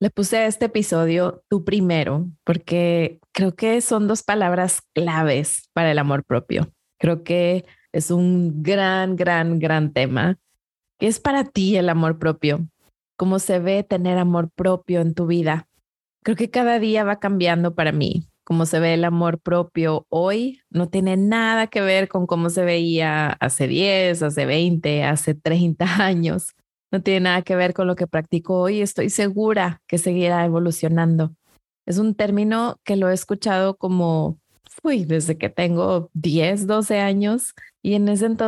Le puse a este episodio tu primero porque creo que son dos palabras claves para el amor propio. Creo que es un gran, gran, gran tema. ¿Qué es para ti el amor propio? ¿Cómo se ve tener amor propio en tu vida? Creo que cada día va cambiando para mí. Cómo se ve el amor propio hoy no tiene nada que ver con cómo se veía hace 10, hace 20, hace 30 años no tiene nada que ver con lo que practico hoy. Estoy segura que seguirá evolucionando. Es un término que lo he escuchado como, fui desde que tengo 10, 12 años y en ese entonces